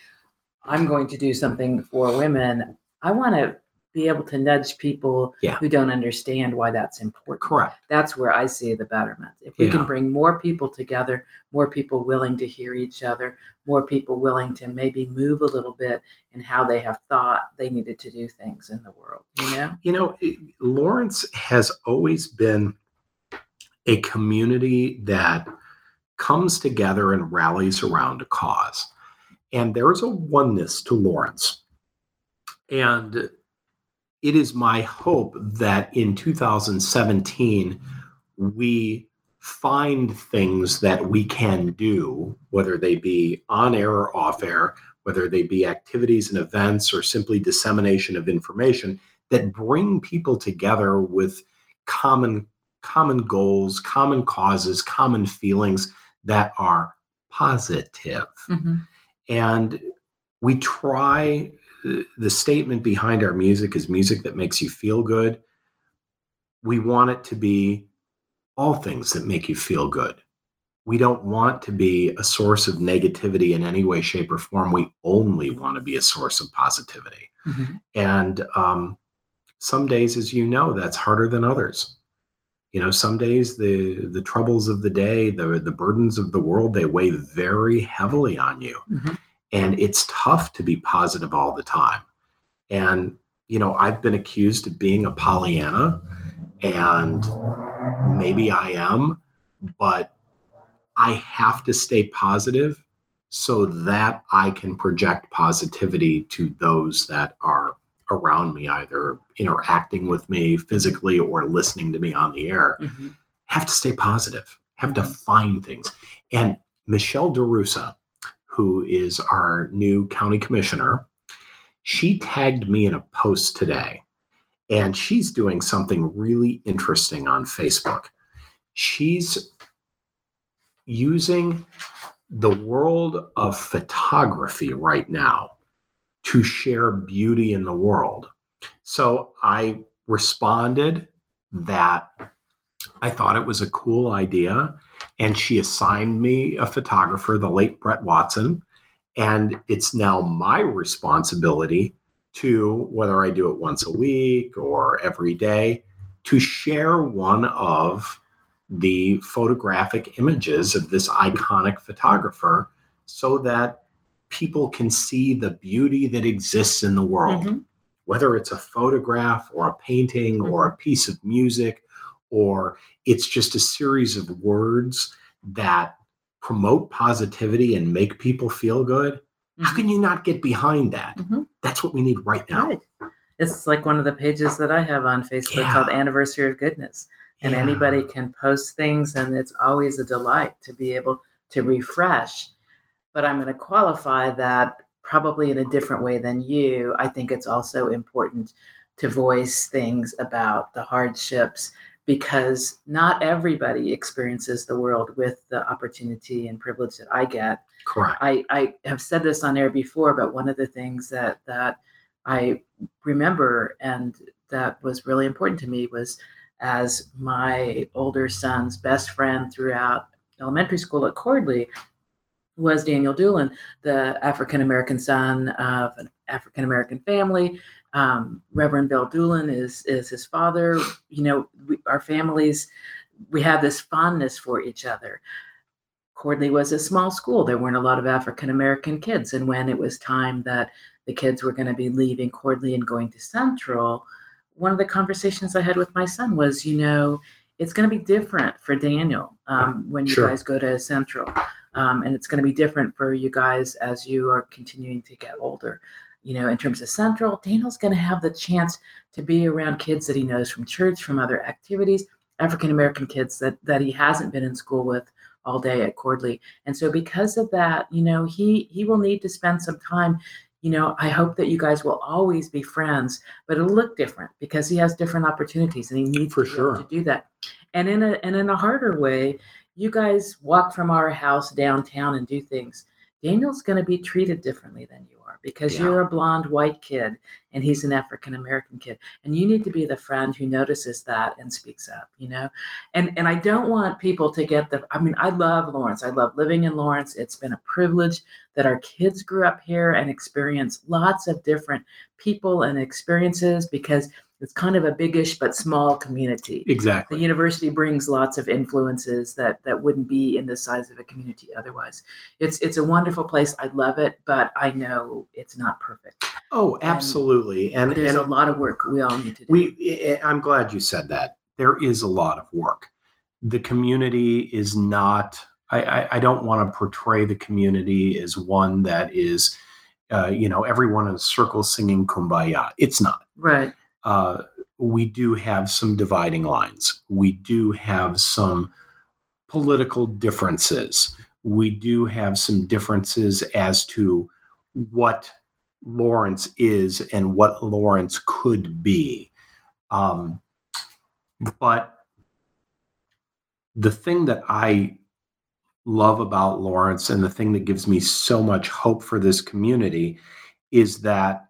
I'm going to do something for women. I want to be able to nudge people yeah. who don't understand why that's important. Correct. That's where I see the betterment. If we yeah. can bring more people together, more people willing to hear each other, more people willing to maybe move a little bit in how they have thought they needed to do things in the world, you know? You know, Lawrence has always been a community that comes together and rallies around a cause. And there is a oneness to Lawrence. And it is my hope that in 2017, we find things that we can do, whether they be on air or off air, whether they be activities and events or simply dissemination of information that bring people together with common common goals, common causes, common feelings that are positive. Mhm. And we try the statement behind our music is music that makes you feel good. We want it to be all things that make you feel good. We don't want to be a source of negativity in any way, shape, or form. We only want to be a source of positivity. Mhm. And um, some days, as you know, that's harder than others. You know, some days the the troubles of the day, the the burdens of the world, they weigh very heavily on you, Mhm. and it's tough to be positive all the time. And you know, I've been accused of being a Pollyanna, and maybe I am, but I have to stay positive so that I can project positivity to those that are around me, either interacting with me physically or listening to me on the air. Mhm. Have to stay positive, have to find things. And Michelle Derusseau, who is our new county commissioner, she tagged me in a post today and she's doing something really interesting on Facebook. She's using the world of photography right now to share beauty in the world. So I responded that I thought it was a cool idea. And she assigned me a photographer, the late Brett Weston. And it's now my responsibility to, whether I do it once a week or every day, to share one of the photographic images of this iconic photographer so that people can see the beauty that exists in the world, Mhm. whether it's a photograph or a painting or a piece of music, or it's just a series of words that promote positivity and make people feel good. How Mhm. can you not get behind that? Mhm. That's what we need right now. Right. It's like one of the pages that I have on Facebook Yeah. called Anniversary of Goodness. And Yeah. anybody can post things, and it's always a delight to be able to refresh. But I'm going to qualify that probably in a different way than you. I think it's also important to voice things about the hardships because not everybody experiences the world with the opportunity and privilege that I get. Correct. I, I have said this on air before, but one of the things that that I remember and that was really important to me was as my older son's best friend throughout elementary school at Cordley was Daniel Doolin, the African American son of an African American family. Um, Reverend Bill Doolin is is his father. You know, we, our families we have this fondness for each other. Cordley was a small school. There weren't a lot of African American kids. And when it was time that the kids were going to be leaving Cordley and going to Central, one of the conversations I had with my son was, you know, it's going to be different for Daniel um, when you Sure. guys go to Central. Um, and it's going to be different for you guys as you are continuing to get older. You know, in terms of Central, Daniel's going to have the chance to be around kids that he knows from church, from other activities, African American kids that that he hasn't been in school with all day at Cordley. And so because of that, you know, he he will need to spend some time. You know, I hope that you guys will always be friends, but it'll look different because he has different opportunities and he needs For to, sure. to do that. And in a and in a harder way, you guys walk from our house downtown and do things. Daniel's going to be treated differently than you because Yeah. you're a blonde white kid and he's an African American kid. And you need to be the friend who notices that and speaks up, you know? And and I don't want people to get the I mean, I love Lawrence. I love living in Lawrence. It's been a privilege that our kids grew up here and experienced lots of different people and experiences because it's kind of a biggish but small community. Exactly. the university brings lots of influences that that wouldn't be in the size of a community otherwise. It's it's a wonderful place. I love it but i know it's not perfect. Oh, absolutely. And, there's and a lot of work we all need to do. we I- i'm glad you said that. There is a lot of work. The community is not i i, I don't want to portray the community as one that is uh, you know everyone in a circle singing kumbaya. It's not. Right uh, we do have some dividing lines we do have some political differences. We do have some differences as to what Lawrence is and what Lawrence could be. Um, but the thing that I love about Lawrence and the thing that gives me so much hope for this community is that,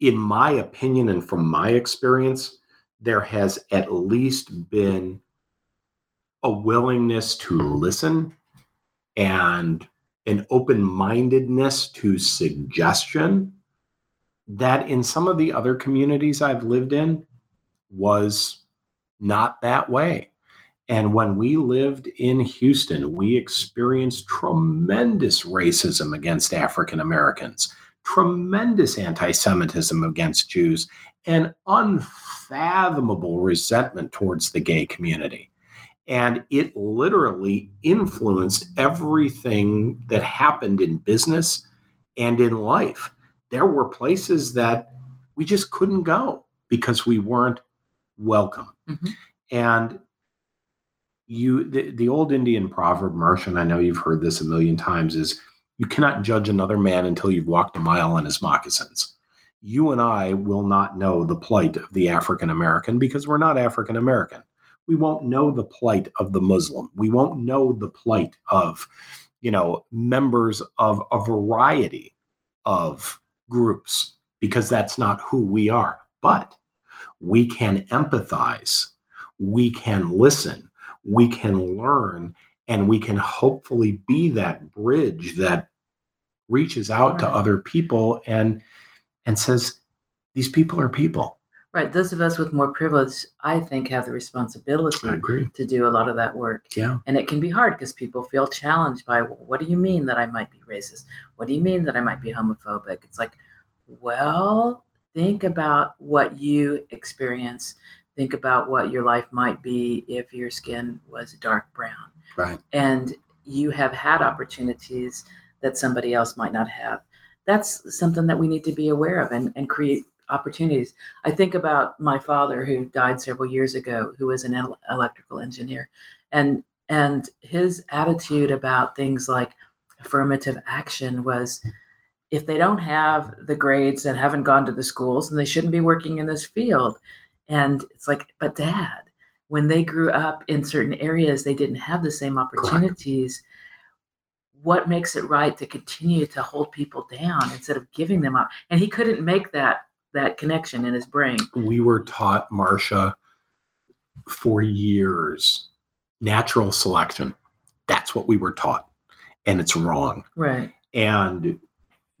in my opinion and from my experience, there has at least been a willingness to listen and an open mindedness to suggestion that in some of the other communities I've lived in was not that way. And when we lived in Houston, we experienced tremendous racism against African Americans, tremendous anti Semitism against Jews, and unfathomable resentment towards the gay community. And it literally influenced everything that happened in business and in life. There were places that we just couldn't go because we weren't welcome. Mm-hmm. And you the, the old Indian proverb, Marcia, I know you've heard this a million times, is you cannot judge another man until you've walked a mile in his moccasins. You and I will not know the plight of the African American because we're not African American. We won't know the plight of the Muslim. We won't know the plight of, you know, members of a variety of groups because that's not who we are. But we can empathize, we can listen, we can learn and we can hopefully be that bridge that reaches out right. to other people and and says these people are people. Right those of us with more privilege i think have the responsibility to do a lot of that work. Yeah. And it can be hard because people feel challenged by what do you mean that i might be racist? What do you mean that i might be homophobic? It's like well think about what you experience. Think about what your life might be if your skin was dark brown. Right. And you have had opportunities that somebody else might not have. That's something that we need to be aware of and, and create opportunities. I think about my father who died several years ago, who was an el- electrical engineer. And and his attitude about things like affirmative action was if they don't have the grades and haven't gone to the schools, and they shouldn't be working in this field. And it's like, but dad, when they grew up in certain areas, they didn't have the same opportunities. What makes it right to continue to hold people down instead of giving them up? And he couldn't make that that connection in his brain. We were taught, Marcia, for years, natural selection. That's what we were taught. And it's wrong. Right. And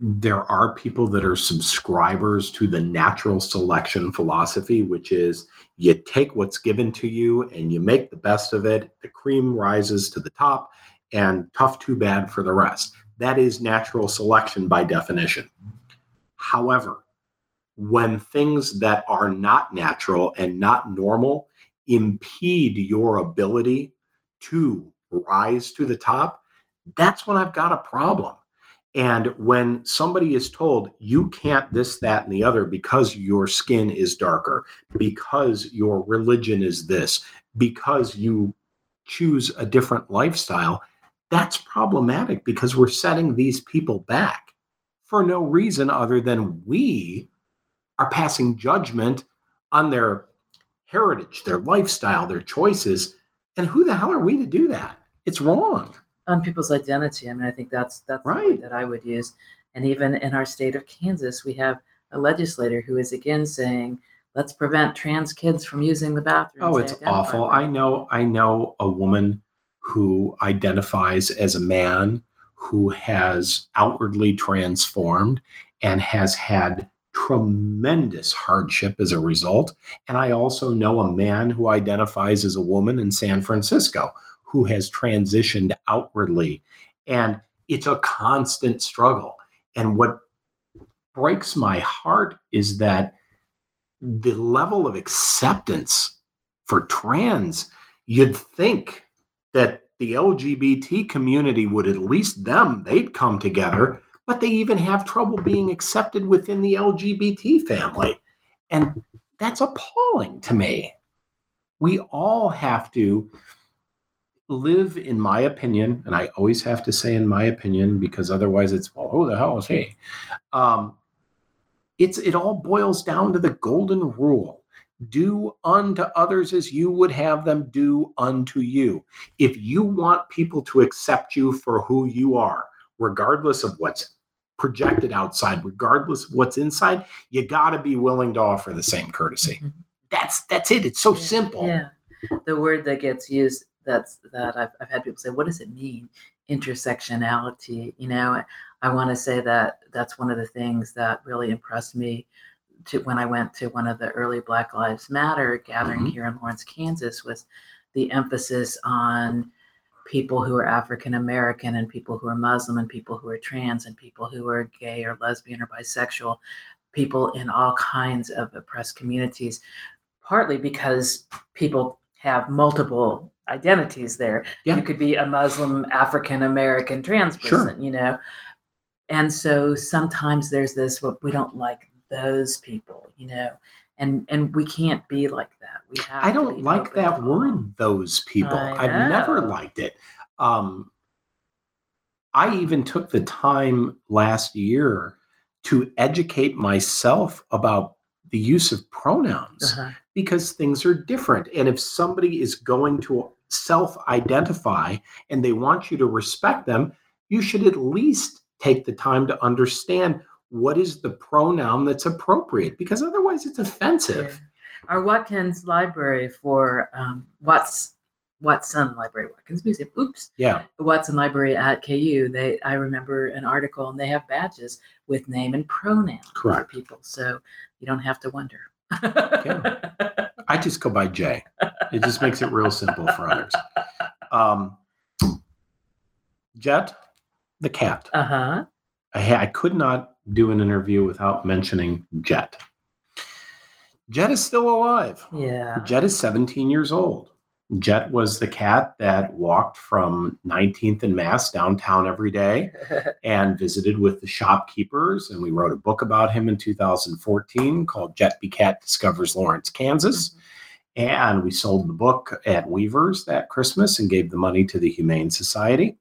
there are people that are subscribers to the natural selection philosophy, which is you take what's given to you and you make the best of it. The cream rises to the top, and tough too bad for the rest. That is natural selection by definition. However, when things that are not natural and not normal impede your ability to rise to the top, that's when I've got a problem and when somebody is told you can't this, that, and the other because your skin is darker, because your religion is this, because you choose a different lifestyle, that's problematic because we're setting these people back for no reason other than we are passing judgment on their heritage, their lifestyle, their choices. And who the hell are we to do that? It's wrong on people's identity. I mean, I think that's that's right. that I would use. And even in our state of Kansas, we have a legislator who is again saying, "Let's prevent trans kids from using the bathroom." Oh, it's awful. I know. I know a woman who identifies as a man who has outwardly transformed and has had tremendous hardship as a result. And I also know a man who identifies as a woman in San Francisco who has transitioned outwardly. And it's a constant struggle. And what breaks my heart is that the level of acceptance for trans, you'd think that the LGBT community would at least them, they'd come together, but they even have trouble being accepted within the LGBT family. And that's appalling to me. We all have to live, in my opinion, and I always have to say in my opinion because otherwise it's well, who the hell is he? Um, it's it all boils down to the golden rule: do unto others as you would have them do unto you. If you want people to accept you for who you are, regardless of what's projected outside, regardless of what's inside, you got to be willing to offer the same courtesy. Mhm. That's that's it. It's so Yeah, simple. Yeah. The word that gets used that's that I've, I've had people say, what does it mean? Intersectionality. You know, I, want to say that that's one of the things that really impressed me to when I went to one of the early Black Lives Matter gathering Mhm. here in Lawrence, Kansas, was the emphasis on people who are African American and people who are Muslim and people who are trans and people who are gay or lesbian or bisexual, people in all kinds of oppressed communities, partly because people have multiple identities there. Yeah. You could be a Muslim, African American, trans Sure. person, you know. And so sometimes there's this, well, we don't like those people, you know, and and we can't be like that. We have. I don't like that word, those people. I've never liked it. Um, I even took the time last year to educate myself about the use of pronouns Uh-huh. because things are different. And if somebody is going to self identify and they want you to respect them, you should at least take the time to understand what is the pronoun that's appropriate because otherwise it's offensive. Yeah. Our Watkins Library for um, Watts Watson Library, Watkins Museum. Oops, Yeah. the Watson Library at KU. They I remember an article, and they have badges with name and pronoun for Correct. people, so you don't have to wonder. I just go by Jay. It just makes it real simple for others. Um, Jet, the cat. Uh huh. I, I could not do an interview without mentioning Jet. Jet is still alive. Yeah. Jet is 17 years old. Jet was the cat that walked from 19th and Mass downtown every day and visited with the shopkeepers. And we wrote a book about him in 2014 called Jet Be Cat Discovers Lawrence, Kansas. And we sold the book at Weaver's that Christmas and gave the money to the Humane Society.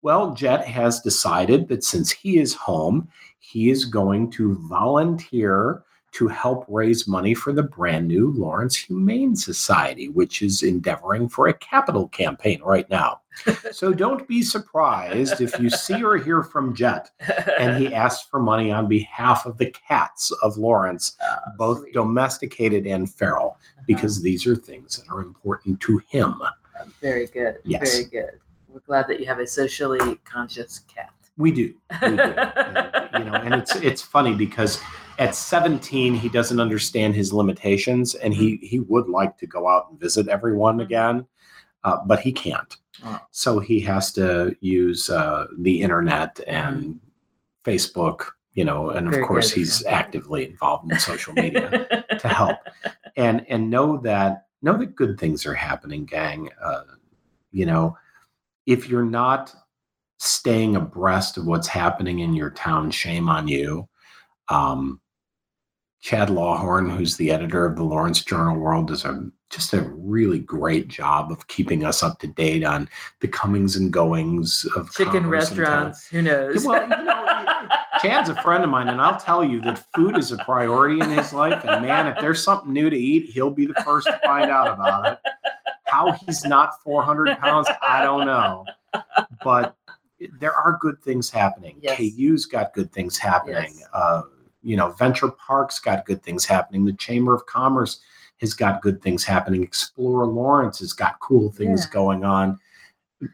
Well, Jet has decided that since he is home, he is going to volunteer to help raise money for the brand new Lawrence Humane Society, which is endeavoring for a capital campaign right now. So don't be surprised if you see or hear from Jet and he asks for money on behalf of the cats of Lawrence, Ah, both sweet. domesticated and feral, because these are things that are important to him. Uh-huh. very good. Yes. Very good. We're glad that you have a socially conscious cat. We do. We do. And, you know, and it's it's funny because at 17 he doesn't understand his limitations and he he would like to go out and visit everyone again, uh, but he can't. Oh. So he has to use uh, the internet and Facebook, you know, and of Very course good. he's actively involved in social media to help and and know that know that good things are happening gang uh, you know if you're not staying abreast of what's happening in your town shame on you um, chad lawhorn who's the editor of the lawrence journal world does a just a really great job of keeping us up to date on the comings and goings of Chicken commerce in town. restaurants. Who knows? Well, you know, Chad's a friend of mine, and I'll tell you that food is a priority in his life. And man, if there's something new to eat, he'll be the first to find out about it. How he's not 400 pounds, I don't know. But there are good things happening. Yes. KU's got good things happening. Yes. Uh, you know, Venture Park's got good things happening. The Chamber of Commerce has got good things happening. Explore Lawrence has got cool things Yeah. going on.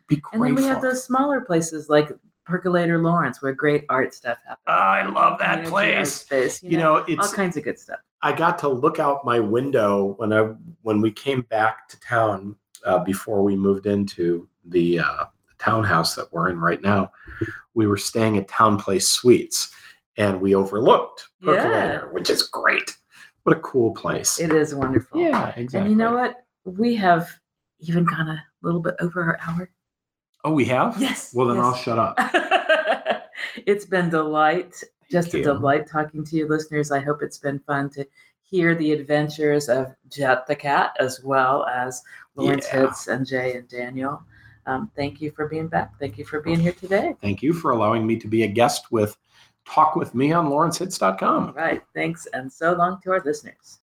Be and then we have those smaller places like Percolator Lawrence, where great art stuff happens. I love that art place. Space, you, You know, know, all kinds of good stuff. I got to look out my window when I when we came back to town uh, before we moved into the uh, townhouse that we're in right now. We were staying at TownePlace Suites, and we overlooked Percolator, which is great. What a cool place! It is wonderful. yeah, exactly. And you know what? We have even gone a little bit over our hour. Oh, we have. Yes. Well, then yes. I'll shut up. it's been delight, just a delight talking to you, listeners. I hope it's been fun to hear the adventures of Jet the cat as well as Lawrence Yeah. Hits and Jay and Daniel. Um, thank you for being back. Thank you for being here today. Thank you for allowing me to be a guest with Talk with Me on lawrencehits.com. All right. Thanks. And so long to our listeners.